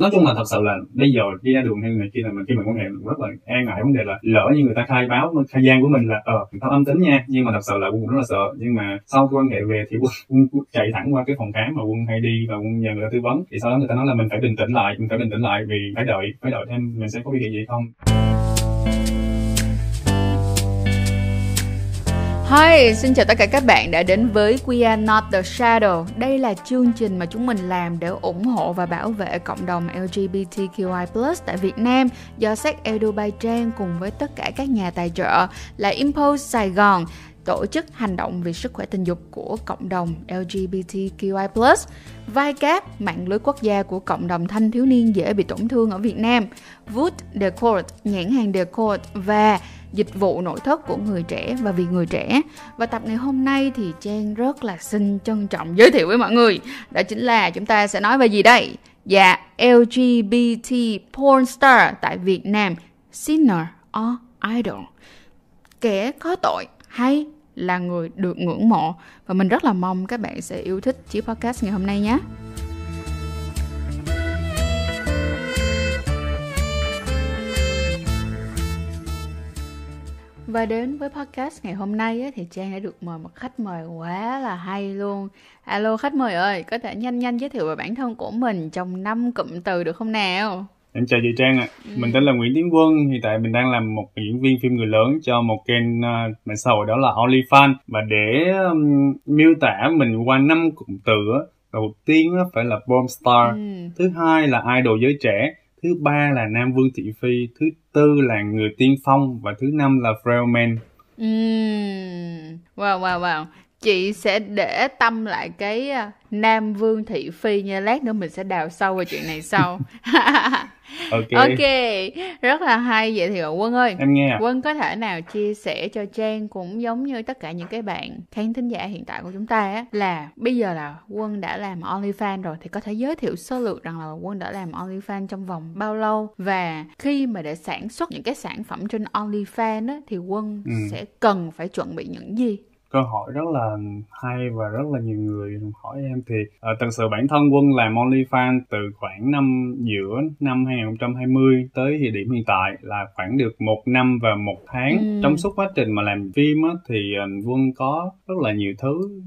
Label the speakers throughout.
Speaker 1: nói chung là thật sự là bây giờ đi ra đường hay này kia là mình khi mình quan hệ mình rất là e ngại. Vấn đề là lỡ như người ta khai báo khai gian của mình là ờ tao âm tính nha nhưng mà thật sự là quân rất là sợ. Nhưng mà sau khi quan hệ về thì quân, quân, quân chạy thẳng qua cái phòng khám mà quân hay đi và quân nhờ người ta tư vấn. Thì sau đó người ta nói là mình phải bình tĩnh lại mình phải bình tĩnh lại vì phải đợi phải đợi thêm mình sẽ có biểu hiện gì không.
Speaker 2: Hi, xin chào tất cả các bạn đã đến với We Are Not The Shadow. Đây là chương trình mà chúng mình làm để ủng hộ và bảo vệ cộng đồng LGBTQI+ tại Việt Nam do sách Edu Bay Trang cùng với tất cả các nhà tài trợ là Impulse Sài Gòn, tổ chức hành động vì sức khỏe tình dục của cộng đồng LGBTQI+, vai cáp mạng lưới quốc gia của cộng đồng thanh thiếu niên dễ bị tổn thương ở Việt Nam, Wood Decor, nhãn hàng Decor và dịch vụ nội thất của người trẻ và vì người trẻ. Và tập ngày hôm nay thì Trang rất là xin trân trọng giới thiệu với mọi người. Đó chính là chúng ta sẽ nói về gì đây? Dạ, LGBT porn star tại Việt Nam, sinner or idol. Kẻ có tội hay là người được ngưỡng mộ và mình rất là mong các bạn sẽ yêu thích chiếc podcast ngày hôm nay nhé. Và đến với podcast ngày hôm nay á, thì Trang đã được mời một khách mời quá là hay luôn. Alo khách mời ơi, có thể nhanh nhanh giới thiệu về bản thân của mình trong năm cụm từ được không nào?
Speaker 1: Em chào chị Trang ạ. À. Ừ. Mình tên là Nguyễn Tiến Quân, hiện tại mình đang làm một diễn viên phim người lớn cho một kênh uh, mạng xã hội đó là OnlyFans. Và để um, miêu tả mình qua năm cụm từ á, đầu tiên á, phải là Bomb Star, ừ. thứ hai là idol giới trẻ, thứ ba là Nam Vương Thị Phi, thứ tư là Người Tiên Phong và thứ năm là Frailman.
Speaker 2: Mm. Wow, wow, wow. Chị sẽ để tâm lại cái à, Nam Vương Thị Phi nha. Lát nữa mình sẽ đào sâu vào chuyện này sau.
Speaker 1: ok.
Speaker 2: Ok rất là hay. Vậy thì quân ơi
Speaker 1: em nghe
Speaker 2: quân có thể nào chia sẻ cho trang cũng giống như tất cả những cái bạn khán thính giả hiện tại của chúng ta á là bây giờ là quân đã làm OnlyFans rồi thì có thể giới thiệu sơ lược rằng là quân đã làm OnlyFans trong vòng bao lâu? Và khi mà để sản xuất những cái sản phẩm trên OnlyFans á thì quân ừ. sẽ cần phải chuẩn bị những gì
Speaker 1: câu hỏi rất là hay và rất là nhiều người hỏi em thì uh, thật sự bản thân quân làm OnlyFans từ khoảng năm giữa năm 2020 tới thời điểm hiện tại là khoảng được một năm và một tháng ừ. trong suốt quá trình mà làm phim á, thì uh, quân có rất là nhiều thứ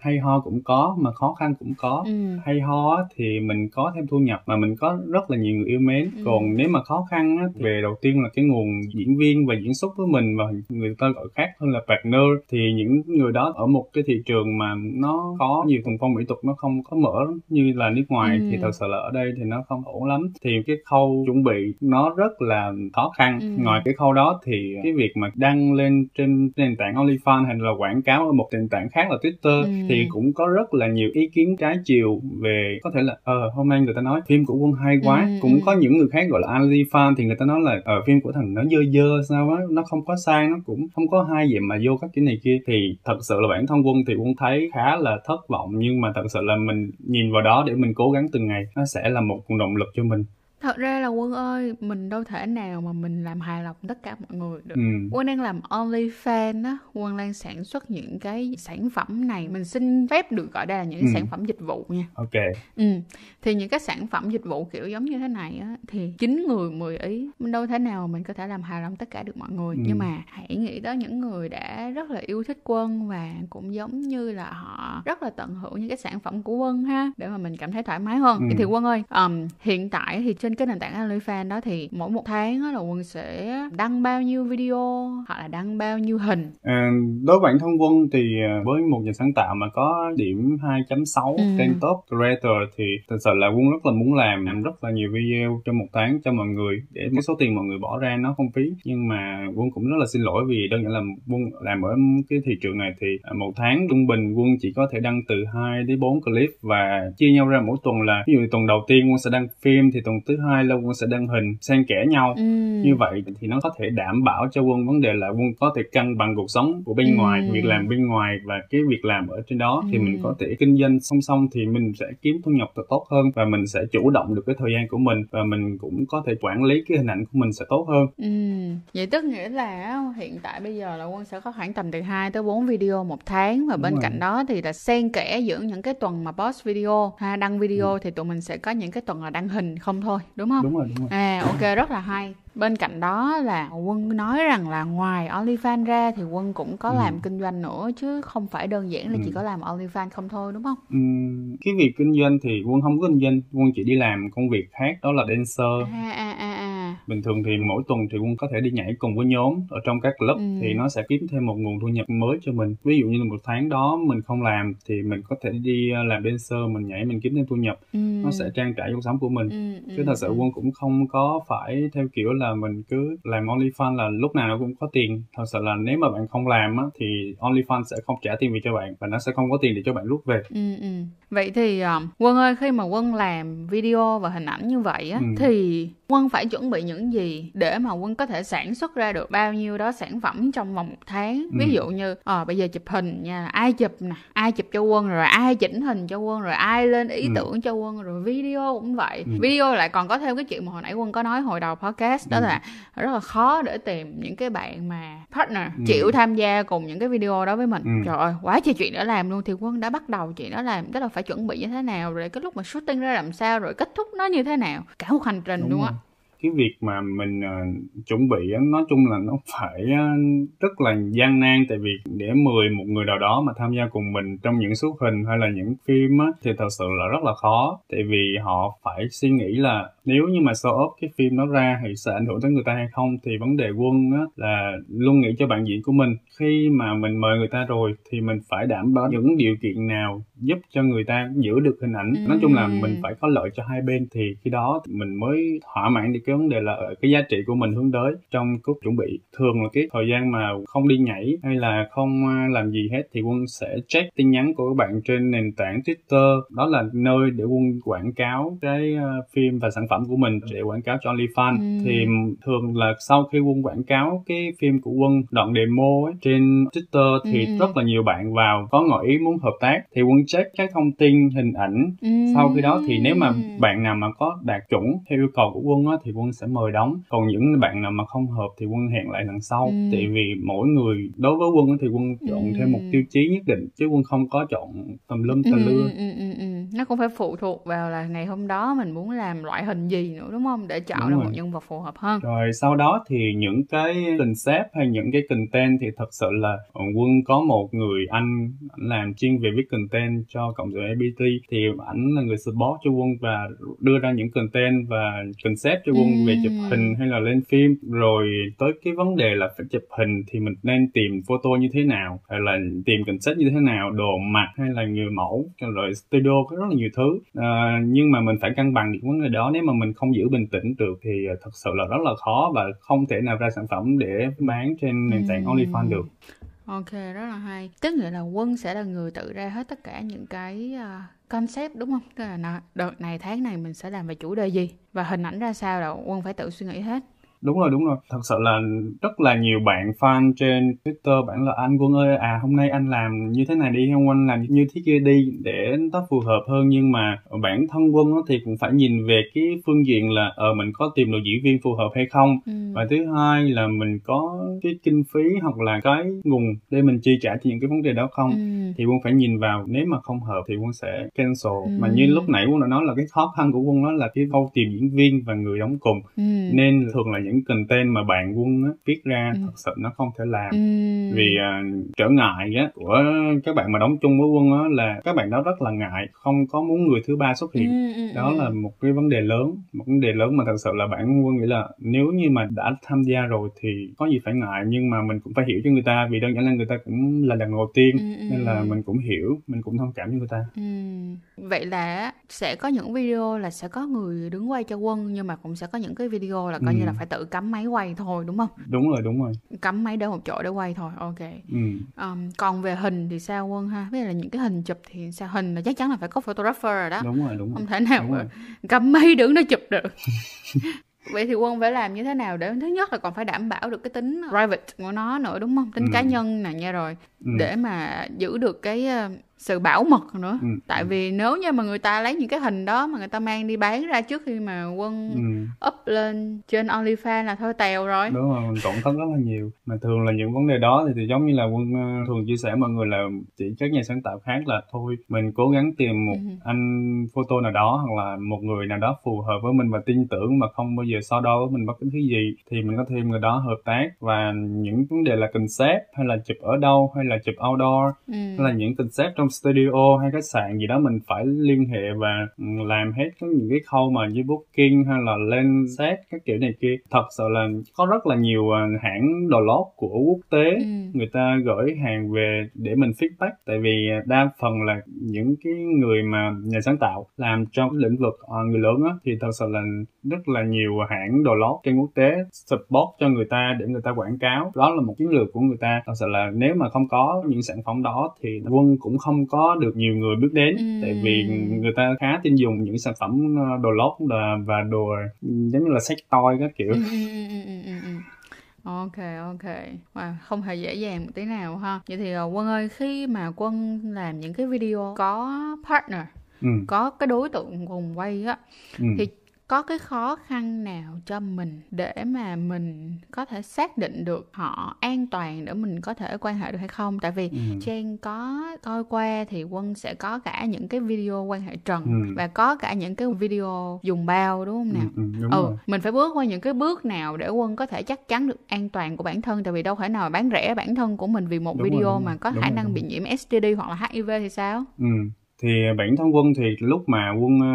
Speaker 1: hay ho cũng có mà khó khăn cũng có ừ. hay ho á, thì mình có thêm thu nhập mà mình có rất là nhiều người yêu mến ừ. còn nếu mà khó khăn á, về đầu tiên là cái nguồn diễn viên và diễn xuất với mình và người ta gọi khác hơn là partner thì những người đó ở một cái thị trường mà nó có nhiều thuần phong mỹ tục nó không có mở như là nước ngoài ừ. thì thật sự là ở đây thì nó không ổn lắm thì cái khâu chuẩn bị nó rất là khó khăn ừ. ngoài cái khâu đó thì cái việc mà đăng lên trên nền tảng OnlyFans hay là quảng cáo ở một nền tảng khác là Twitter ừ. thì cũng có rất là nhiều ý kiến trái chiều về có thể là ờ hôm nay người ta nói phim của quân hay quá ừ. cũng ừ. có những người khác gọi là OnlyFans thì người ta nói là ờ phim của thằng nó dơ dơ sao á nó không có sai nó cũng không có hay vậy mà vô các cái này kia thì thật sự là bản thân quân thì cũng thấy khá là thất vọng, nhưng mà thật sự là mình nhìn vào đó để mình cố gắng từng ngày, nó sẽ là một nguồn động lực cho mình
Speaker 2: thật ra là quân ơi mình đâu thể nào mà mình làm hài lòng tất cả mọi người được ừ. quân đang làm only fan á quân đang sản xuất những cái sản phẩm này mình xin phép được gọi đây là những ừ. sản phẩm dịch vụ nha
Speaker 1: ok
Speaker 2: ừ thì những cái sản phẩm dịch vụ kiểu giống như thế này á thì chín người mười ý mình đâu thể nào mà mình có thể làm hài lòng tất cả được mọi người ừ. nhưng mà hãy nghĩ tới những người đã rất là yêu thích quân và cũng giống như là họ rất là tận hưởng những cái sản phẩm của quân ha để mà mình cảm thấy thoải mái hơn ừ. thì quân ơi um, hiện tại thì trên trên cái nền tảng OnlyFans đó thì mỗi một tháng là quân sẽ đăng bao nhiêu video hoặc là đăng bao nhiêu hình
Speaker 1: à, đối với bản thân quân thì à, với một nhà sáng tạo mà có điểm 2.6 ừ. trên top creator thì thật sự là quân rất là muốn làm làm rất là nhiều video trong một tháng cho mọi người để cái số tiền mọi người bỏ ra nó không phí nhưng mà quân cũng rất là xin lỗi vì đơn giản là quân làm ở cái thị trường này thì à, một tháng trung bình quân chỉ có thể đăng từ 2 đến 4 clip và chia nhau ra mỗi tuần là ví dụ tuần đầu tiên quân sẽ đăng phim thì tuần thứ hai là quân sẽ đăng hình xen kẽ nhau
Speaker 2: ừ.
Speaker 1: như vậy thì nó có thể đảm bảo cho quân vấn đề là quân có thể cân bằng cuộc sống của bên
Speaker 2: Ừ.
Speaker 1: ngoài việc làm bên ngoài và cái việc làm ở trên đó thì
Speaker 2: Ừ.
Speaker 1: mình có thể kinh doanh song song thì mình sẽ kiếm thu nhập thật tốt hơn và mình sẽ chủ động được cái thời gian của mình và mình cũng có thể quản lý cái hình ảnh của mình sẽ tốt hơn
Speaker 2: Ừ. Vậy tức nghĩa là hiện tại bây giờ là Quân sẽ có khoảng tầm từ 2 tới 4 video một tháng và
Speaker 1: Đúng
Speaker 2: bên
Speaker 1: rồi.
Speaker 2: cạnh đó thì là xen kẽ giữa những cái tuần mà post video ha đăng video thì tụi mình sẽ có những cái tuần là đăng hình không thôi đúng không?
Speaker 1: đúng rồi đúng rồi
Speaker 2: À ok rất là hay. Bên cạnh đó là Quân nói rằng là ngoài OnlyFans ra thì Quân cũng có
Speaker 1: Ừ.
Speaker 2: làm kinh doanh nữa chứ không phải đơn giản là
Speaker 1: Ừ.
Speaker 2: chỉ có làm OnlyFans không thôi đúng không?
Speaker 1: Ừm, cái việc kinh doanh thì quân không có kinh doanh quân chỉ đi làm công việc khác đó là dancer
Speaker 2: à à à.
Speaker 1: Bình thường thì mỗi tuần thì quân có thể đi nhảy cùng với nhóm ở trong các club
Speaker 2: Ừ.
Speaker 1: thì nó sẽ kiếm thêm một nguồn thu nhập mới cho mình ví dụ như là một tháng đó mình không làm thì mình có thể đi uh, làm dancer mình nhảy mình kiếm thêm thu nhập
Speaker 2: Ừ.
Speaker 1: nó sẽ trang trải cuộc sống của mình
Speaker 2: Ừ,
Speaker 1: chứ
Speaker 2: ừ,
Speaker 1: thật sự
Speaker 2: ừ.
Speaker 1: quân cũng không có phải theo kiểu là mình cứ làm OnlyFans là lúc nào nó cũng có tiền thật sự là nếu mà bạn không làm á thì OnlyFans sẽ không trả tiền về cho bạn và nó sẽ không có tiền để cho bạn rút về
Speaker 2: Ừ, ừ. Vậy thì um, Quân ơi khi mà Quân làm video và hình ảnh như vậy á
Speaker 1: Ừ.
Speaker 2: thì Quân phải chuẩn bị những gì để mà Quân có thể sản xuất ra được bao nhiêu đó sản phẩm trong vòng một tháng
Speaker 1: Ừ.
Speaker 2: ví dụ như ờ bây giờ chụp hình nha ai chụp nè ai chụp cho Quân rồi ai chỉnh hình cho Quân rồi ai lên ý
Speaker 1: Ừ.
Speaker 2: tưởng cho Quân rồi video cũng vậy
Speaker 1: Ừ.
Speaker 2: video lại còn có thêm cái chuyện mà hồi nãy Quân có nói hồi đầu podcast đó
Speaker 1: Ừ.
Speaker 2: là rất là khó để tìm những cái bạn mà partner
Speaker 1: Ừ.
Speaker 2: chịu tham gia cùng những cái video đó với mình
Speaker 1: Ừ.
Speaker 2: trời ơi quá trời chuyện để làm luôn thì quân đã bắt đầu chuyện đó làm tức là phải chuẩn bị như thế nào rồi cái lúc mà shooting ra làm sao rồi kết thúc nó như thế nào cả một hành trình
Speaker 1: Đúng
Speaker 2: luôn á
Speaker 1: cái việc mà mình uh, chuẩn bị á, nói chung là nó phải uh, rất là gian nan. Tại vì để mời một người nào đó mà tham gia cùng mình trong những xuất hình hay là những phim á thì thật sự là rất là khó. Tại vì họ phải suy nghĩ là nếu như mà show up cái phim đó ra thì sẽ ảnh hưởng tới người ta hay không? Thì vấn đề quân á là luôn nghĩ cho bạn diễn của mình. Khi mà mình mời người ta rồi thì mình phải đảm bảo những điều kiện nào giúp cho người ta giữ được hình ảnh. Nói chung là mình phải có lợi cho hai bên. Thì khi đó mình mới thỏa mãn được cái vấn đề là cái giá trị của mình hướng tới trong lúc chuẩn bị. Thường là cái thời gian mà không đi nhảy hay là không làm gì hết thì quân sẽ check tin nhắn của các bạn trên nền tảng Twitter. Đó là nơi để quân quảng cáo cái phim và sản phẩm của mình để quảng cáo cho OnlyFans
Speaker 2: Ừm.
Speaker 1: thì thường là sau khi quân quảng cáo cái phim của quân đoạn demo ấy, trên Twitter thì
Speaker 2: Ừm.
Speaker 1: rất là nhiều bạn vào có ngỏ ý muốn hợp tác thì quân check các thông tin hình ảnh sau khi đó thì nếu mà bạn nào mà có đạt chuẩn theo yêu cầu của quân á, thì quân sẽ mời đóng còn những bạn nào mà không hợp thì quân hẹn lại lần sau
Speaker 2: Ừ.
Speaker 1: tại vì mỗi người đối với quân thì quân chọn
Speaker 2: Ừ.
Speaker 1: theo một tiêu chí nhất định chứ quân không có chọn tùm lum
Speaker 2: ừ,
Speaker 1: tà lưa
Speaker 2: ừ, ừ, ừ, ừ. nó cũng phải phụ thuộc vào là ngày hôm đó mình muốn làm loại hình gì nữa đúng không? Để chọn
Speaker 1: Đúng
Speaker 2: ra
Speaker 1: rồi.
Speaker 2: một nhân vật phù hợp hơn.
Speaker 1: Rồi sau đó thì những cái concept hay những cái content thì thật sự là Quân có một người anh ảnh làm chuyên về viết content cho cộng đồng LGBT thì ảnh là người support cho Quân và đưa ra những content và concept cho Quân về chụp hình hay là lên phim. Rồi tới cái vấn đề là phải chụp hình thì mình nên tìm photo như thế nào hay là tìm concept như thế nào đồ mặt hay là người mẫu. Rồi studio có rất là nhiều thứ. Ờ, nhưng mà mình phải cân bằng được vấn đề đó. Nếu mà mình không giữ bình tĩnh được thì ờ, thật sự là rất là khó và không thể nào ra sản phẩm để bán trên nền tảng
Speaker 2: Ừm.
Speaker 1: OnlyFans được.
Speaker 2: Ok rất là hay. Tức nghĩa là quân sẽ là người tự ra hết tất cả những cái à, concept đúng không? Tức là đợt này tháng này mình sẽ làm về chủ đề gì? Và hình ảnh ra sao là quân phải tự suy nghĩ hết
Speaker 1: đúng rồi đúng rồi thật sự là rất là nhiều bạn fan trên twitter bạn là anh quân ơi à hôm nay anh làm như thế này đi không anh làm như thế kia đi để nó phù hợp hơn nhưng mà bản thân quân thì cũng phải nhìn về cái phương diện là ờ mình có tìm được diễn viên phù hợp hay không
Speaker 2: ừ.
Speaker 1: và thứ hai là mình có cái kinh phí hoặc là cái nguồn để mình chi trả cho những cái vấn đề đó không
Speaker 2: Ừ.
Speaker 1: thì quân phải nhìn vào nếu mà không hợp thì quân sẽ cancel
Speaker 2: Ừ.
Speaker 1: mà như lúc nãy quân đã nói là cái khó khăn của quân đó là cái khâu tìm diễn viên và người đóng cùng
Speaker 2: Ừ.
Speaker 1: nên thường là những content mà bạn quân á, viết ra
Speaker 2: Ừ.
Speaker 1: thật sự nó không thể làm
Speaker 2: Ừ.
Speaker 1: vì à, trở ngại á, của các bạn mà đóng chung với quân á, là các bạn đó rất là ngại không có muốn người thứ ba xuất hiện
Speaker 2: Ừ, ừ,
Speaker 1: đó
Speaker 2: ừ.
Speaker 1: là một cái vấn đề lớn một vấn đề lớn mà thật sự là bản quân nghĩ là nếu như mà đã tham gia rồi thì có gì phải ngại nhưng mà mình cũng phải hiểu cho người ta vì đơn giản là người ta cũng là lần đầu tiên
Speaker 2: Ừ, ừ.
Speaker 1: nên là mình cũng hiểu mình cũng thông cảm cho người ta
Speaker 2: Ừ. Vậy là sẽ có những video là sẽ có người đứng quay cho quân nhưng mà cũng sẽ có những cái video là coi
Speaker 1: Ừ.
Speaker 2: như là phải tự tự cắm máy quay thôi đúng không?
Speaker 1: Đúng rồi đúng rồi.
Speaker 2: Cắm máy đến một chỗ để quay thôi ok.
Speaker 1: Ừ.
Speaker 2: um, còn về hình thì sao quân ha? Biết là những cái hình chụp thì sao? Hình là chắc chắn là phải có photographer rồi đó.
Speaker 1: Đúng rồi đúng rồi.
Speaker 2: không thể nào mà cắm máy đứng nó chụp được. Vậy thì quân phải làm như thế nào để thứ nhất là còn phải đảm bảo được cái tính private của nó nữa đúng không? Tính
Speaker 1: Ừ.
Speaker 2: cá nhân nè nha rồi
Speaker 1: Ừ.
Speaker 2: để mà giữ được cái ờ, sự bảo mật nữa
Speaker 1: Ừ.
Speaker 2: tại vì nếu như mà người ta lấy những cái hình đó mà người ta mang đi bán ra trước khi mà quân
Speaker 1: Ừ.
Speaker 2: up lên trên OnlyFans là thôi tèo rồi
Speaker 1: đúng rồi mình tổn thất rất là nhiều mà thường là những vấn đề đó thì, thì giống như là quân ờ, thường chia sẻ mọi người là chỉ các nhà sáng tạo khác là thôi mình cố gắng tìm một
Speaker 2: Ừ.
Speaker 1: anh photo nào đó hoặc là một người nào đó phù hợp với mình và tin tưởng mà không bao giờ so đo với mình bất cứ thứ gì thì mình có thêm người đó hợp tác và những vấn đề là concept hay là chụp ở đâu hay là chụp outdoor
Speaker 2: ừ.
Speaker 1: hay là những concept trong studio hay khách sạn gì đó mình phải liên hệ và làm hết những cái khâu mà như booking hay là lên set các kiểu này kia thật sự là có rất là nhiều à, hãng đồ lót của quốc tế
Speaker 2: Ừ.
Speaker 1: người ta gửi hàng về để mình feedback tại vì à, đa phần là những cái người mà nhà sáng tạo làm trong cái lĩnh vực à, người lớn á thì thật sự là rất là nhiều hãng đồ lót trên quốc tế support cho người ta để người ta quảng cáo đó là một chiến lược của người ta thật sự là nếu mà không có những sản phẩm đó thì quân cũng không có được nhiều người biết đến
Speaker 2: Ừ.
Speaker 1: tại vì người ta khá tin dùng những sản phẩm ờ, đồ lót và, đồ giống như là sex toy các kiểu
Speaker 2: Ừ, ừ, ừ, ừ, ừ, ừ. Ok ok wow, không hề dễ dàng một tí nào ha vậy thì ờ, quân ơi khi mà quân làm những cái video có partner
Speaker 1: ừ.
Speaker 2: có cái đối tượng cùng quay á
Speaker 1: Ừ.
Speaker 2: thì có cái khó khăn nào cho mình để mà mình có thể xác định được họ an toàn để mình có thể quan hệ được hay không tại vì
Speaker 1: Ừ.
Speaker 2: Trang có coi qua thì Quân sẽ có cả những cái video quan hệ trần
Speaker 1: Ừ.
Speaker 2: và có cả những cái video dùng bao đúng không
Speaker 1: Ừ,
Speaker 2: nào?
Speaker 1: ừ, đúng
Speaker 2: ừ,
Speaker 1: rồi
Speaker 2: mình phải bước qua những cái bước nào để Quân có thể chắc chắn được an toàn của bản thân tại vì đâu phải nào bán rẻ bản thân của mình vì một
Speaker 1: Đúng rồi,
Speaker 2: video
Speaker 1: đúng
Speaker 2: mà
Speaker 1: rồi,
Speaker 2: có
Speaker 1: đúng
Speaker 2: khả
Speaker 1: rồi,
Speaker 2: năng bị
Speaker 1: rồi.
Speaker 2: nhiễm STD hoặc là HIV thì sao?
Speaker 1: Ừ. Thì bản thân Quân thì lúc mà Quân ờ,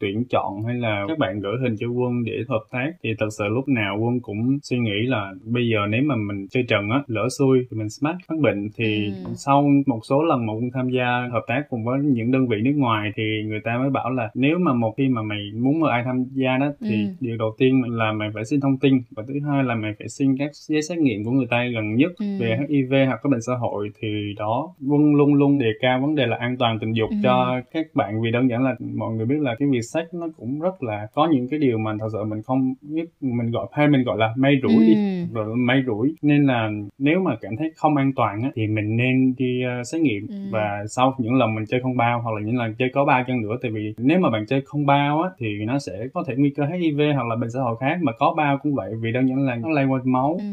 Speaker 1: tuyển chọn hay là các bạn gửi hình cho Quân để hợp tác thì thật sự lúc nào Quân cũng suy nghĩ là bây giờ nếu mà mình chơi trần á, lỡ xui thì mình smash phát bệnh thì
Speaker 2: Ừ.
Speaker 1: sau một số lần mà Quân tham gia hợp tác cùng với những đơn vị nước ngoài thì người ta mới bảo là nếu mà một khi mà mày muốn mời ai tham gia đó thì
Speaker 2: Ừ.
Speaker 1: điều đầu tiên là mày phải xin thông tin và thứ hai là mày phải xin các giấy xét nghiệm của người ta gần nhất
Speaker 2: Ừ.
Speaker 1: về HIV hoặc các bệnh xã hội thì đó Quân luôn luôn đề cao vấn đề là an toàn tình dục
Speaker 2: Ừ.
Speaker 1: cho các bạn vì đơn giản là mọi người biết là cái việc sex nó cũng rất là có những cái điều mà thật sự mình không biết mình gọi hay mình gọi là may rủi đi
Speaker 2: Ừ.
Speaker 1: rồi là may rủi nên là nếu mà cảm thấy không an toàn á, thì mình nên đi ờ, xét nghiệm
Speaker 2: Ừ.
Speaker 1: và sau những lần mình chơi không bao hoặc là những lần chơi có bao chăng nữa tại vì nếu mà bạn chơi không bao á thì nó sẽ có thể nguy cơ HIV hoặc là bệnh xã hội khác mà có bao cũng vậy vì đơn giản là nó lây qua máu
Speaker 2: Ừ.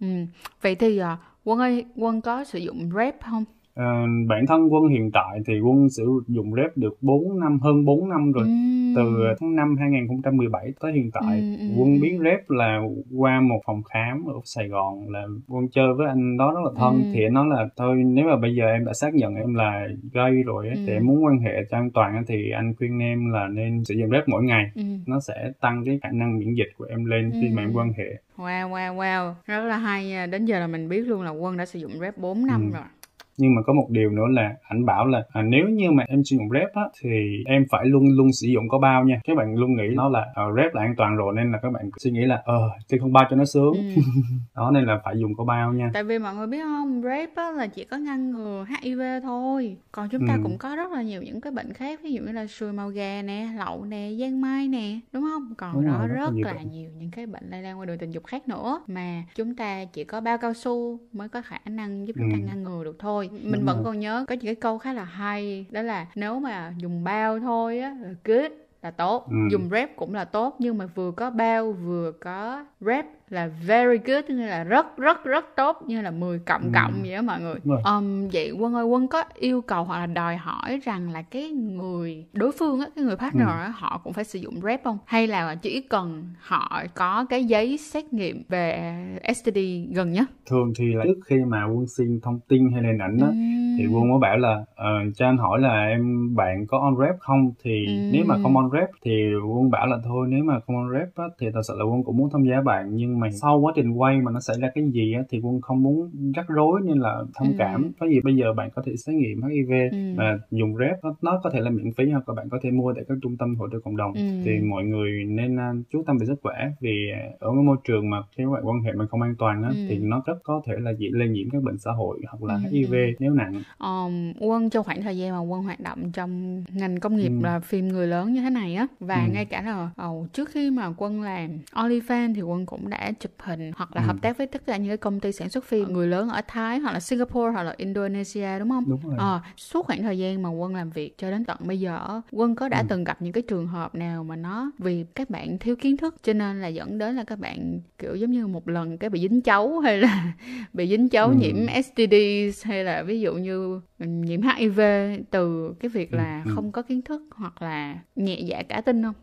Speaker 2: Ừ. Vậy thì à, Quân ơi, Quân có sử dụng rep không?
Speaker 1: Ờ, bản thân quân hiện tại thì quân sử dụng rep được 4 năm hơn 4 năm rồi
Speaker 2: Ừm.
Speaker 1: từ tháng 5 2017 tới hiện tại
Speaker 2: Ừ, ừ,
Speaker 1: quân
Speaker 2: ừ.
Speaker 1: biết rep là qua một phòng khám ở Sài Gòn là quân chơi với anh đó rất là thân
Speaker 2: Ừ.
Speaker 1: thì nói là thôi nếu mà bây giờ em đã xác nhận em là gay rồi á,
Speaker 2: Ừ.
Speaker 1: thì em muốn quan hệ cho an toàn thì anh khuyên em là nên sử dụng rep mỗi ngày
Speaker 2: Ừ.
Speaker 1: nó sẽ tăng cái khả năng miễn dịch của em lên khi mà em
Speaker 2: Ừ.
Speaker 1: quan hệ
Speaker 2: Wow, wow, wow. Rất là hay. Đến giờ là mình biết luôn là Quân đã sử dụng rep 4 năm
Speaker 1: Ừ.
Speaker 2: rồi.
Speaker 1: Nhưng mà có một điều nữa là anh bảo là à, nếu như mà em sử dụng rep á thì em phải luôn luôn sử dụng có bao nha các bạn luôn nghĩ nó là ờ, rep là an toàn rồi nên là các bạn suy nghĩ là ờ chơi không bao cho nó sướng
Speaker 2: Ừ.
Speaker 1: đó nên là phải dùng có bao nha
Speaker 2: Tại vì mọi người biết không, rep á, là chỉ có ngăn ngừa HIV thôi. Còn chúng ta
Speaker 1: Ừ.
Speaker 2: cũng có rất là nhiều những cái bệnh khác, ví dụ như là sùi màu gà nè, lậu nè, giang mai nè, đúng không? Còn
Speaker 1: Đúng
Speaker 2: đó
Speaker 1: rồi, rất là
Speaker 2: rất
Speaker 1: nhiều
Speaker 2: là
Speaker 1: bệnh.
Speaker 2: nhiều những cái bệnh lây lan qua đường tình dục khác nữa mà chúng ta chỉ có bao cao su mới có khả năng giúp chúng ta
Speaker 1: Ừ.
Speaker 2: ngăn ngừa được thôi. Mình
Speaker 1: Đúng
Speaker 2: vẫn
Speaker 1: rồi.
Speaker 2: còn nhớ có những cái câu khá là hay, đó là nếu mà dùng bao thôi á là good là tốt
Speaker 1: Ừ.
Speaker 2: dùng rep cũng là tốt nhưng mà vừa có bao vừa có rep là very good tức là rất rất rất tốt như là 10 cộng
Speaker 1: Ừ.
Speaker 2: cộng vậy đó mọi người um, vậy quân ơi quân có yêu cầu hoặc là đòi hỏi rằng là cái người đối phương á cái người partner
Speaker 1: Ừ.
Speaker 2: á họ cũng phải sử dụng rep không hay là chỉ cần họ có cái giấy xét nghiệm về STD gần nhất
Speaker 1: thường thì là trước khi mà quân xin thông tin hay hình ảnh đó thì quân mới bảo là uh, cho anh hỏi là em bạn có on rep không thì ừ. nếu mà không on rep thì quân bảo là thôi nếu mà không on rep á, thì thật sự là quân cũng muốn tham gia bạn nhưng mà sau quá trình quay mà nó xảy ra cái gì á, thì quân không muốn rắc rối nên là thông cảm ừ. có gì bây giờ bạn có thể xét nghiệm HIV ừ. và dùng rep nó, nó có thể là miễn phí hoặc là bạn có thể mua tại các trung tâm hỗ trợ cộng đồng ừ. thì mọi người nên uh, chú tâm về sức khỏe vì ở cái môi trường mà cái bạn quan hệ mà không an toàn á, ừ. thì nó rất có thể là dễ lây nhiễm các bệnh xã hội hoặc là ừ. HIV nếu nặng
Speaker 2: um, quân trong khoảng thời gian mà quân hoạt động trong ngành công nghiệp ừ. là phim người lớn như thế này á và ừ. ngay cả là oh, trước khi mà quân làm OnlyFans thì quân cũng đã chụp hình hoặc là ừ. hợp tác với tất cả những cái công ty sản xuất phim người lớn ở Thái hoặc là Singapore hoặc là Indonesia đúng không?
Speaker 1: Đúng rồi.
Speaker 2: À, suốt khoảng thời gian mà quân làm việc cho đến tận bây giờ quân có đã ừ. từng gặp những cái trường hợp nào mà nó vì các bạn thiếu kiến thức cho nên là dẫn đến là các bạn kiểu giống như một lần cái bị dính cháu hay là bị dính cháu ừ. nhiễm STD hay là ví dụ như nhiễm HIV từ cái việc ừ, là ừ. không có kiến thức hoặc là nhẹ dạ cả tin không?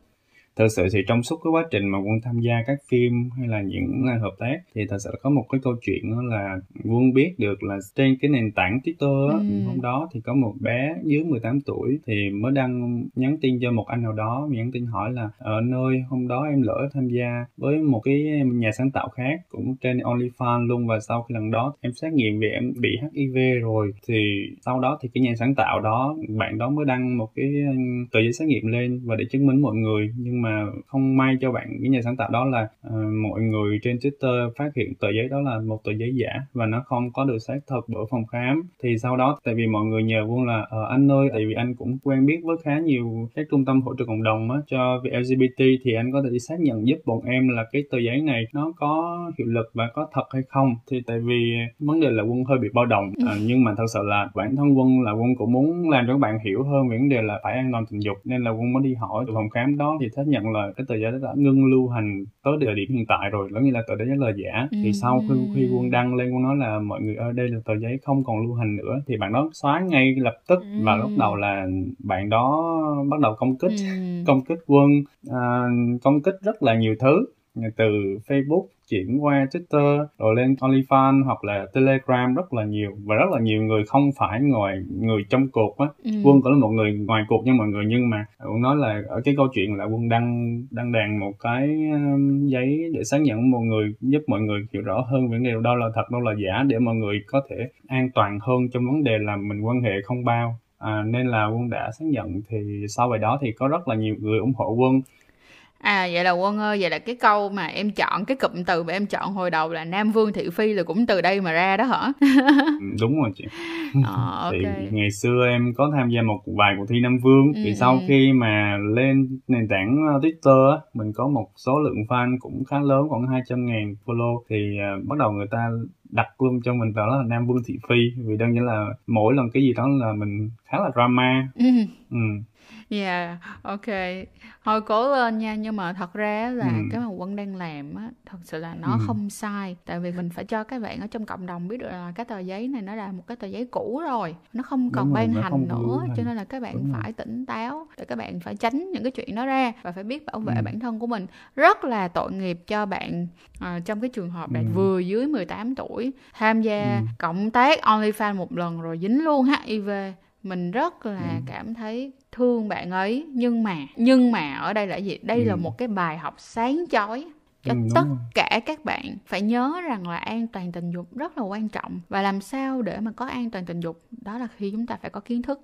Speaker 1: Thật sự thì trong suốt cái quá trình mà quân tham gia các phim hay là những hợp tác thì thật sự có một cái câu chuyện đó là quân biết được là trên cái nền tảng Twitter ừ. hôm đó thì có một bé dưới 18 tuổi thì mới đăng nhắn tin cho một anh nào đó nhắn tin hỏi là ở nơi hôm đó em lỡ tham gia với một cái nhà sáng tạo khác cũng trên OnlyFans luôn và sau cái lần đó em xét nghiệm vì em bị HIV rồi thì sau đó thì cái nhà sáng tạo đó bạn đó mới đăng một cái tờ giấy xét nghiệm lên và để chứng minh mọi người nhưng mà không may cho bạn cái nhà sáng tạo đó là uh, mọi người trên Twitter phát hiện tờ giấy đó là một tờ giấy giả và nó không có được xác thực bởi phòng khám. Thì sau đó tại vì mọi người nhờ quân là uh, anh ơi tại vì anh cũng quen biết với khá nhiều các trung tâm hỗ trợ cộng đồng á, cho việc LGBT thì anh có thể xác nhận giúp bọn em là cái tờ giấy này nó có hiệu lực và có thật hay không. Thì tại vì vấn đề là quân hơi bị bao động uh, nhưng mà thật sự là bản thân quân là quân cũng muốn làm cho các bạn hiểu hơn về vấn đề là phải an toàn tình dục nên là quân mới đi hỏi từ phòng khám đó. Thì xác nhận là cái tờ giấy đó đã ngưng lưu hành tới thời điểm hiện tại rồi có nghĩa là tờ giấy là giả ừ. thì sau khi, khi quân đăng lên quân nói là mọi người ơi đây là tờ giấy không còn lưu hành nữa thì bạn đó xóa ngay lập tức ừ. và lúc đầu là bạn đó bắt đầu công kích ừ. công kích quân à, công kích rất là nhiều thứ từ Facebook chuyển qua Twitter rồi lên OnlyFans hoặc là Telegram rất là nhiều. Và rất là nhiều người không phải ngoài người trong cuộc á. Ừ. quân cũng là một người ngoài cuộc như mọi người nhưng mà quân nói là ở cái câu chuyện là quân đăng đăng đàn một cái um, giấy để xác nhận mọi người giúp mọi người hiểu rõ hơn về đề đâu là thật đâu là giả để mọi người có thể an toàn hơn trong vấn đề là mình quan hệ không bao. À, nên là quân đã xác nhận thì sau bài đó thì có rất là nhiều người ủng hộ quân
Speaker 2: À vậy là Quân ơi, vậy là cái câu mà em chọn cái cụm từ mà em chọn hồi đầu là Nam Vương Thị Phi là cũng từ đây mà ra đó hả?
Speaker 1: Ừ, đúng rồi chị. À, okay. Thì ngày xưa em có tham gia một vài cuộc thi Nam Vương ừ, thì sau ừ. khi mà lên nền tảng ờ, Twitter mình có một số lượng fan cũng khá lớn khoảng 200 ngàn follow thì uh, bắt đầu người ta đặt luôn cho mình đó là Nam Vương Thị Phi vì đơn giản là mỗi lần cái gì đó là mình khá là drama. Ừ.
Speaker 2: ừ Yeah, ok. Thôi cố lên nha, nhưng mà thật ra là ừ. cái mà Quân đang làm á, thật sự là nó ừ. không sai. Tại vì mình phải cho các bạn ở trong cộng đồng biết được là cái tờ giấy này nó là một cái tờ giấy cũ rồi. Nó không còn Đúng ban rồi, hành nữa. Cho nên là các bạn Đúng phải rồi. tỉnh táo. Để các bạn phải tránh những cái chuyện đó ra. Và phải biết bảo vệ ừ. bản thân của mình. Rất là tội nghiệp cho bạn à, trong cái trường hợp bạn ừ. vừa dưới 18 tuổi tham gia ừ. cộng tác OnlyFans một lần rồi dính luôn HIV mình rất là ừ. cảm thấy thương bạn ấy nhưng mà nhưng mà ở đây là gì đây ừ. là một cái bài học sáng chói cho ừ, tất rồi. cả các bạn phải nhớ rằng là an toàn tình dục rất là quan trọng và làm sao để mà có an toàn tình dục đó là khi chúng ta phải có kiến thức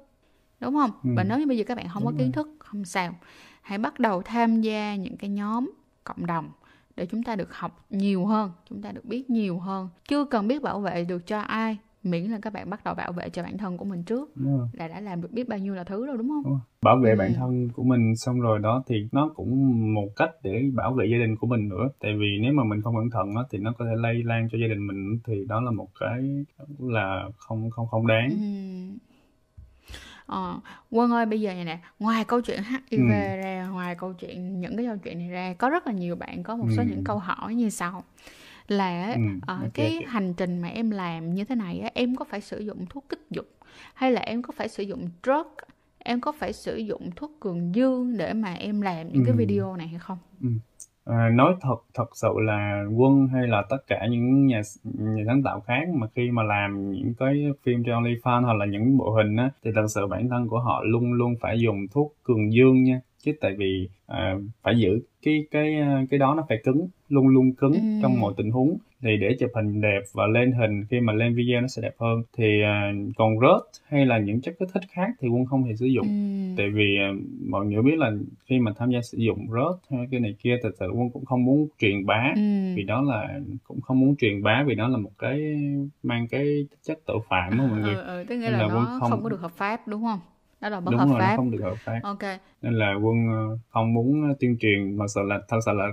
Speaker 2: đúng không ừ. và nếu như bây giờ các bạn không đúng có kiến thức không sao hãy bắt đầu tham gia những cái nhóm cộng đồng để chúng ta được học nhiều hơn chúng ta được biết nhiều hơn chưa cần biết bảo vệ được cho ai miễn là các bạn bắt đầu bảo vệ cho bản thân của mình trước là đã làm được biết bao nhiêu là thứ rồi đúng không đúng
Speaker 1: bảo vệ ừ. bản thân của mình xong rồi đó thì nó cũng một cách để bảo vệ gia đình của mình nữa tại vì nếu mà mình không cẩn thận đó, thì nó có thể lây lan cho gia đình mình thì đó là một cái là không không không đáng ừ.
Speaker 2: Ờ, Quân ơi bây giờ này nè ngoài câu chuyện HIV ừ. ra ngoài câu chuyện những cái câu chuyện này ra có rất là nhiều bạn có một số ừ. những câu hỏi như sau là ừ, uh, okay, cái hành trình mà em làm như thế này á, em có phải sử dụng thuốc kích dục hay là em có phải sử dụng drug em có phải sử dụng thuốc cường dương để mà em làm những ừ. cái video này hay không
Speaker 1: ừ. À, nói thật thật sự là Quân hay là tất cả những nhà nhà sáng tạo khác mà khi mà làm những cái phim cho OnlyFans hoặc là những bộ hình á thì thật sự bản thân của họ luôn luôn phải dùng thuốc cường dương nha chứ tại vì à, phải giữ cái cái cái đó nó phải cứng luôn luôn cứng ừ. trong mọi tình huống. Thì để chụp hình đẹp và lên hình khi mà lên video nó sẽ đẹp hơn. Thì uh, còn rớt hay là những chất kích thích khác thì quân không thể sử dụng. Ừ. tại vì uh, mọi người biết là khi mà tham gia sử dụng rớt hay cái này kia thật sự quân cũng không muốn truyền bá ừ. vì đó là cũng không muốn truyền bá vì đó là một cái mang cái chất tội phạm đó mọi người.
Speaker 2: ừ, ừ, tức nghĩa là, là nó không... không có được hợp pháp đúng không? Đó là bất
Speaker 1: đúng
Speaker 2: hợp
Speaker 1: rồi,
Speaker 2: pháp.
Speaker 1: không được hợp pháp.
Speaker 2: Ok
Speaker 1: nên là quân ờ, không muốn ờ, tuyên truyền. Mà sợ là thật sự là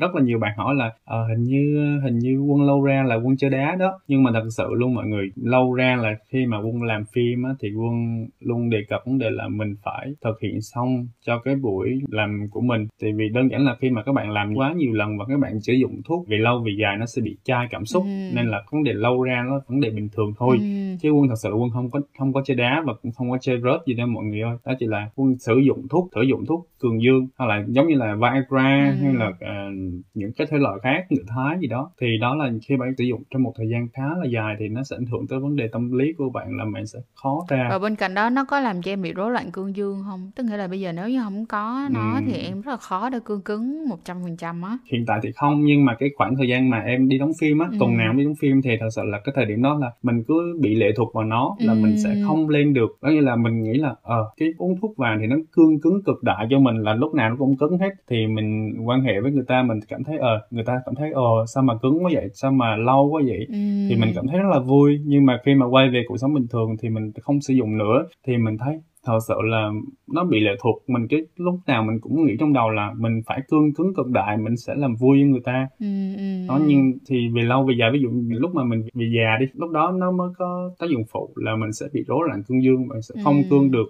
Speaker 1: rất là nhiều bạn hỏi là à, hình như hình như quân lâu ra là quân chơi đá đó. Nhưng mà thật sự luôn mọi người lâu ra là khi mà quân làm phim á, thì quân luôn đề cập vấn đề là mình phải thực hiện xong cho cái buổi làm của mình. Tại vì đơn giản là khi mà các bạn làm quá nhiều lần và các bạn sử dụng thuốc vì lâu vì dài nó sẽ bị chai cảm xúc. Ừ. nên là vấn đề lâu ra nó vấn đề bình thường thôi. Ừ. chứ quân thật sự quân không có không có chơi đá và cũng không có chơi rớt gì đâu mọi người ơi. Đó chỉ là quân sử dụng thuốc sử dụng thuốc cường dương hoặc là giống như là Viagra ừ. hay là uh, những cái thể loại khác người Thái gì đó thì đó là khi bạn sử dụng trong một thời gian khá là dài thì nó sẽ ảnh hưởng tới vấn đề tâm lý của bạn là bạn sẽ khó ra
Speaker 2: và bên cạnh đó nó có làm cho em bị rối loạn cương dương không tức nghĩa là bây giờ nếu như không có nó ừ. thì em rất là khó để cương cứng một trăm phần trăm á
Speaker 1: hiện tại thì không nhưng mà cái khoảng thời gian mà em đi đóng phim á ừ. tuần nào đi đóng phim thì thật sự là cái thời điểm đó là mình cứ bị lệ thuộc vào nó là ừ. mình sẽ không lên được đó như là mình nghĩ là ờ cái uống thuốc vàng thì nó cương cứng cực đại cho mình là lúc nào nó cũng cứng hết. Thì mình quan hệ với người ta mình cảm thấy ờ người ta cảm thấy ờ sao mà cứng quá vậy? Sao mà lâu quá vậy? Ừ. thì mình cảm thấy rất là vui. Nhưng mà khi mà quay về cuộc sống bình thường thì mình không sử dụng nữa. Thì mình thấy thật sự là nó bị lệ thuộc mình. Cái lúc nào mình cũng nghĩ trong đầu là mình phải cương cứng cực đại mình sẽ làm vui với người ta. Ừ, đó nhưng thì về lâu về dài ví dụ lúc mà mình về già đi lúc đó nó mới có tác dụng phụ là mình sẽ bị rối loạn cương dương mình sẽ không ừ. cương được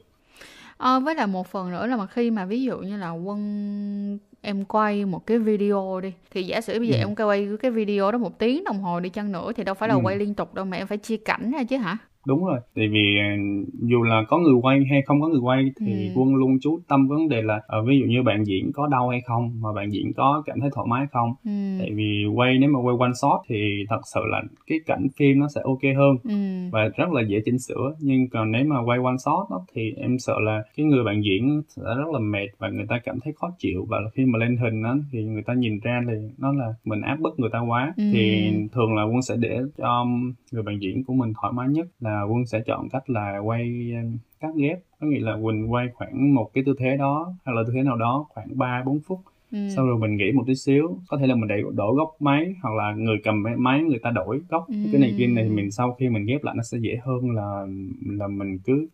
Speaker 2: ờ, với lại một phần nữa là mà khi mà ví dụ như là quân em quay một cái video đi thì giả sử bây giờ ừ. em quay cái video đó một tiếng đồng hồ đi chăng nữa thì đâu phải là ừ. quay liên tục đâu mà em phải chia cảnh ra chứ hả
Speaker 1: đúng rồi tại vì ờ, dù là có người quay hay không có người quay thì ừ. quân luôn chú tâm vấn đề là uh, ví dụ như bạn diễn có đau hay không mà bạn diễn có cảm thấy thoải mái không ừ. tại vì quay nếu mà quay one shot thì thật sự là cái cảnh phim nó sẽ ok hơn ừ. và rất là dễ chỉnh sửa nhưng còn nếu mà quay one shot đó, thì em sợ là cái người bạn diễn sẽ rất là mệt và người ta cảm thấy khó chịu và khi mà lên hình đó thì người ta nhìn ra thì nó là mình áp bức người ta quá ừ. thì thường là quân sẽ để cho người bạn diễn của mình thoải mái nhất là quân sẽ chọn cách là quay cắt ghép có nghĩa là quỳnh quay khoảng một cái tư thế đó hay là tư thế nào đó khoảng 3 4 phút ừ. sau rồi mình nghỉ một tí xíu có thể là mình để đổi góc máy hoặc là người cầm máy người ta đổi góc ừ. cái này kia này mình sau khi mình ghép lại nó sẽ dễ hơn là là mình cứ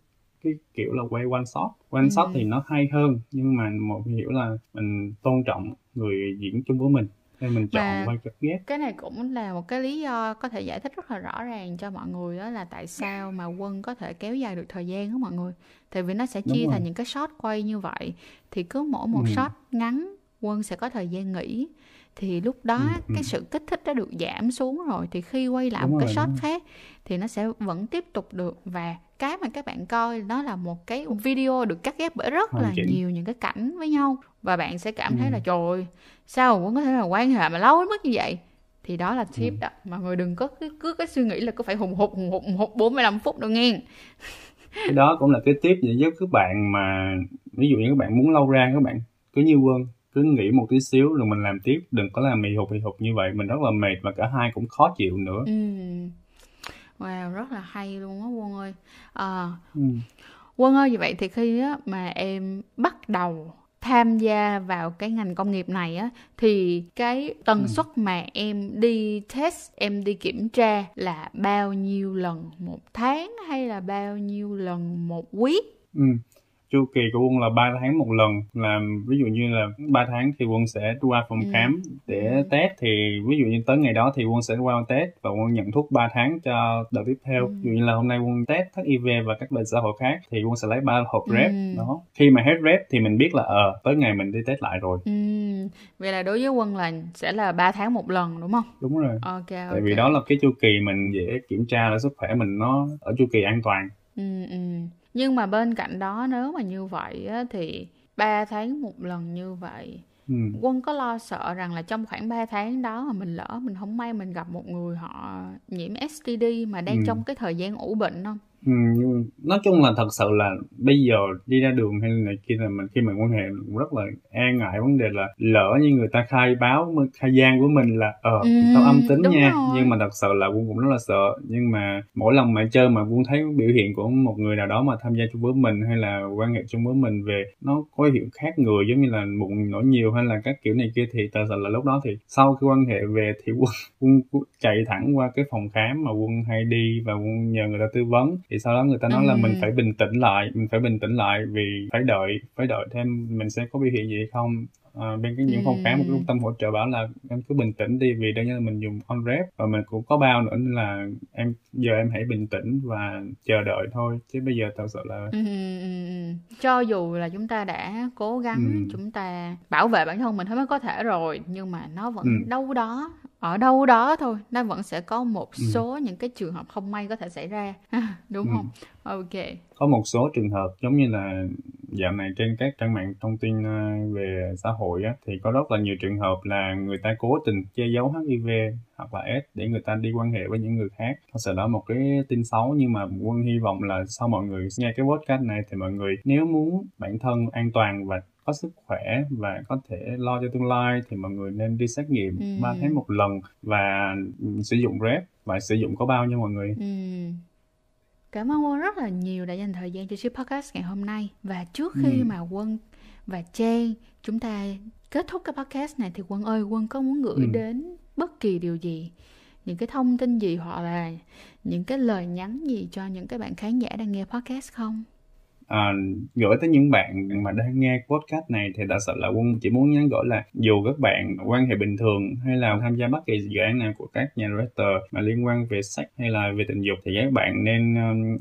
Speaker 1: cái kiểu là quay one shot one ừ. shot thì nó hay hơn nhưng mà một hiểu là mình tôn trọng người diễn chung với mình nên mình chọn quay cắt ghép
Speaker 2: cái này cũng là một cái lý do có thể giải thích rất là rõ ràng cho mọi người đó là tại sao mà quân có thể kéo dài được thời gian đó mọi người. Tại vì nó sẽ chia thành những cái shot quay như vậy. Thì cứ mỗi một ừ. shot ngắn quân sẽ có thời gian nghỉ. Thì lúc đó ừ, ừ. cái sự kích thích đã được giảm xuống rồi. Thì khi quay lại đúng một cái shot khác thì nó sẽ vẫn tiếp tục được. Và cái mà các bạn coi đó là một cái video được cắt ghép bởi rất là nhiều những cái cảnh với nhau. Và bạn sẽ cảm thấy ừ. là trời sao cũng có thể là quan hệ mà lâu đến mức như vậy? Thì đó là tip ừ. đó. Mọi người đừng có cứ, cứ cái suy nghĩ là có phải hùng hục hùng hục hùng hục 45 phút đâu nghe.
Speaker 1: Cái đó cũng là cái tip để giúp các bạn mà ví dụ như các bạn muốn lâu ra các bạn cứ như quân cứ nghỉ một tí xíu rồi mình làm tiếp. Đừng có làm mì hụt mì hụt như vậy. Mình rất là mệt và cả hai cũng khó chịu nữa. Ừ.
Speaker 2: wow rất là hay luôn á quân ơi. À, ừ. quân ơi như vậy thì khi á, mà em bắt đầu tham gia vào cái ngành công nghiệp này á thì cái tần ừ. suất mà em đi test em đi kiểm tra là bao nhiêu lần một tháng hay là bao nhiêu lần một quý
Speaker 1: ừ chu kỳ của quân là 3 tháng một lần làm ví dụ như là 3 tháng thì quân sẽ qua phòng ừ. khám để ừ. test thì ví dụ như tới ngày đó thì quân sẽ qua test và quân nhận thuốc 3 tháng cho đợt tiếp theo ừ. ví dụ như là hôm nay quân test HIV và các bệnh xã hội khác thì quân sẽ lấy ba hộp rep ừ. đó khi mà hết rep thì mình biết là ờ tới ngày mình đi test lại rồi
Speaker 2: ừ. vậy là đối với quân là sẽ là 3 tháng một lần đúng không
Speaker 1: đúng rồi
Speaker 2: ok,
Speaker 1: okay. tại vì đó là cái chu kỳ mình dễ kiểm tra là sức khỏe mình nó ở chu kỳ an toàn
Speaker 2: ừ, ừ nhưng mà bên cạnh đó nếu mà như vậy á, thì 3 tháng một lần như vậy ừ. quân có lo sợ rằng là trong khoảng 3 tháng đó mà mình lỡ mình không may mình gặp một người họ nhiễm STD mà đang ừ. trong cái thời gian ủ bệnh không
Speaker 1: Ừ, nhưng nói chung là thật sự là bây giờ đi ra đường hay là này kia là mình khi mình quan hệ cũng rất là e ngại. Vấn đề là lỡ như người ta khai báo khai gian của mình là ờ ừ, tao âm tính nha. rồi. nhưng mà thật sự là quân cũng rất là sợ. Nhưng mà mỗi lần mà chơi mà quân thấy biểu hiện của một người nào đó mà tham gia chung với mình hay là quan hệ chung với mình về nó có hiệu khác người giống như là bụng nổi nhiều hay là các kiểu này kia thì thật sự là lúc đó thì sau khi quan hệ về thì quân, quân chạy thẳng qua cái phòng khám mà quân hay đi và quân nhờ người ta tư vấn thì sau đó người ta nói ừ. là mình phải bình tĩnh lại mình phải bình tĩnh lại vì phải đợi phải đợi thêm mình sẽ có biểu hiện gì hay không à, bên cái những ừ. phòng khám một trung tâm hỗ trợ bảo là em cứ bình tĩnh đi vì đây là mình dùng on rep và mình cũng có bao nữa nên là em giờ em hãy bình tĩnh và chờ đợi thôi chứ bây giờ thật sự là ừ, ừ,
Speaker 2: ừ, cho dù là chúng ta đã cố gắng ừ. chúng ta bảo vệ bản thân mình hết mới có thể rồi nhưng mà nó vẫn ừ. đâu đó ở đâu đó thôi nó vẫn sẽ có một ừ. số những cái trường hợp không may có thể xảy ra đúng ừ. không ok
Speaker 1: có một số trường hợp giống như là dạo này trên các trang mạng thông tin ờ, về xã hội á, thì có rất là nhiều trường hợp là người ta cố tình che giấu HIV hoặc là AIDS để người ta đi quan hệ với những người khác. Thật sự đó một cái tin xấu nhưng mà quân hy vọng là sau mọi người nghe cái podcast này thì mọi người nếu muốn bản thân an toàn và có sức khỏe và có thể lo cho tương lai thì mọi người nên đi xét nghiệm ừ. 3 tháng một lần và sử dụng rep và sử dụng có bao nhiêu mọi người. Ừ.
Speaker 2: Cảm ơn Quân rất là nhiều đã dành thời gian cho chiếc podcast ngày hôm nay. Và trước khi ừ. mà Quân và Trang chúng ta kết thúc cái podcast này thì Quân ơi, Quân có muốn gửi ừ. đến bất kỳ điều gì, những cái thông tin gì hoặc là những cái lời nhắn gì cho những cái bạn khán giả đang nghe podcast không?
Speaker 1: À, gửi tới những bạn mà đang nghe podcast này thì thật sự là quân chỉ muốn nhắn gửi là dù các bạn quan hệ bình thường hay là tham gia bất kỳ dự án nào của các nhà director mà liên quan về sex hay là về tình dục thì các bạn nên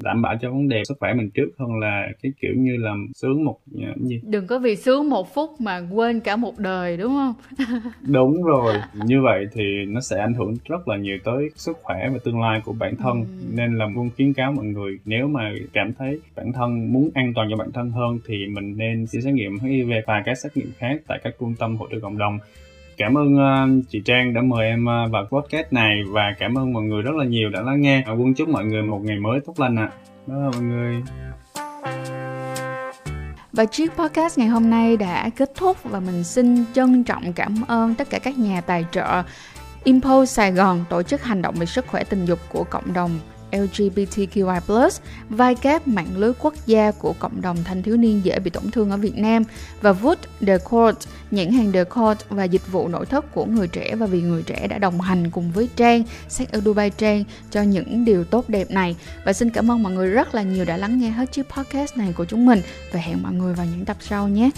Speaker 1: đảm bảo cho vấn đề sức khỏe mình trước hơn là cái kiểu như là sướng một
Speaker 2: ờ, gì? Đừng có vì sướng một phút mà quên cả một đời đúng không?
Speaker 1: Đúng rồi. Như vậy thì nó sẽ ảnh hưởng rất là nhiều tới sức khỏe và tương lai của bản thân. Ừ. nên là quân khuyến cáo mọi người nếu mà cảm thấy bản thân muốn an toàn cho bản thân hơn thì mình nên đi xét nghiệm HIV và các xét nghiệm khác tại các trung tâm hỗ trợ cộng đồng cảm ơn uh, chị Trang đã mời em uh, vào podcast này và cảm ơn mọi người rất là nhiều đã lắng nghe. Ờ, Quân chúc mọi người một ngày mới tốt lành ạ. À. Đó là mọi người.
Speaker 2: Và chiếc podcast ngày hôm nay đã kết thúc và mình xin trân trọng cảm ơn tất cả các nhà tài trợ Impulse Sài Gòn tổ chức hành động về sức khỏe tình dục của cộng đồng LGBTQI+, vai kép mạng lưới quốc gia của cộng đồng thanh thiếu niên dễ bị tổn thương ở Việt Nam và Wood The Court, nhãn hàng The Court và dịch vụ nội thất của người trẻ và vì người trẻ đã đồng hành cùng với Trang, sách ở Dubai Trang cho những điều tốt đẹp này. Và xin cảm ơn mọi người rất là nhiều đã lắng nghe hết chiếc podcast này của chúng mình và hẹn mọi người vào những tập sau nhé.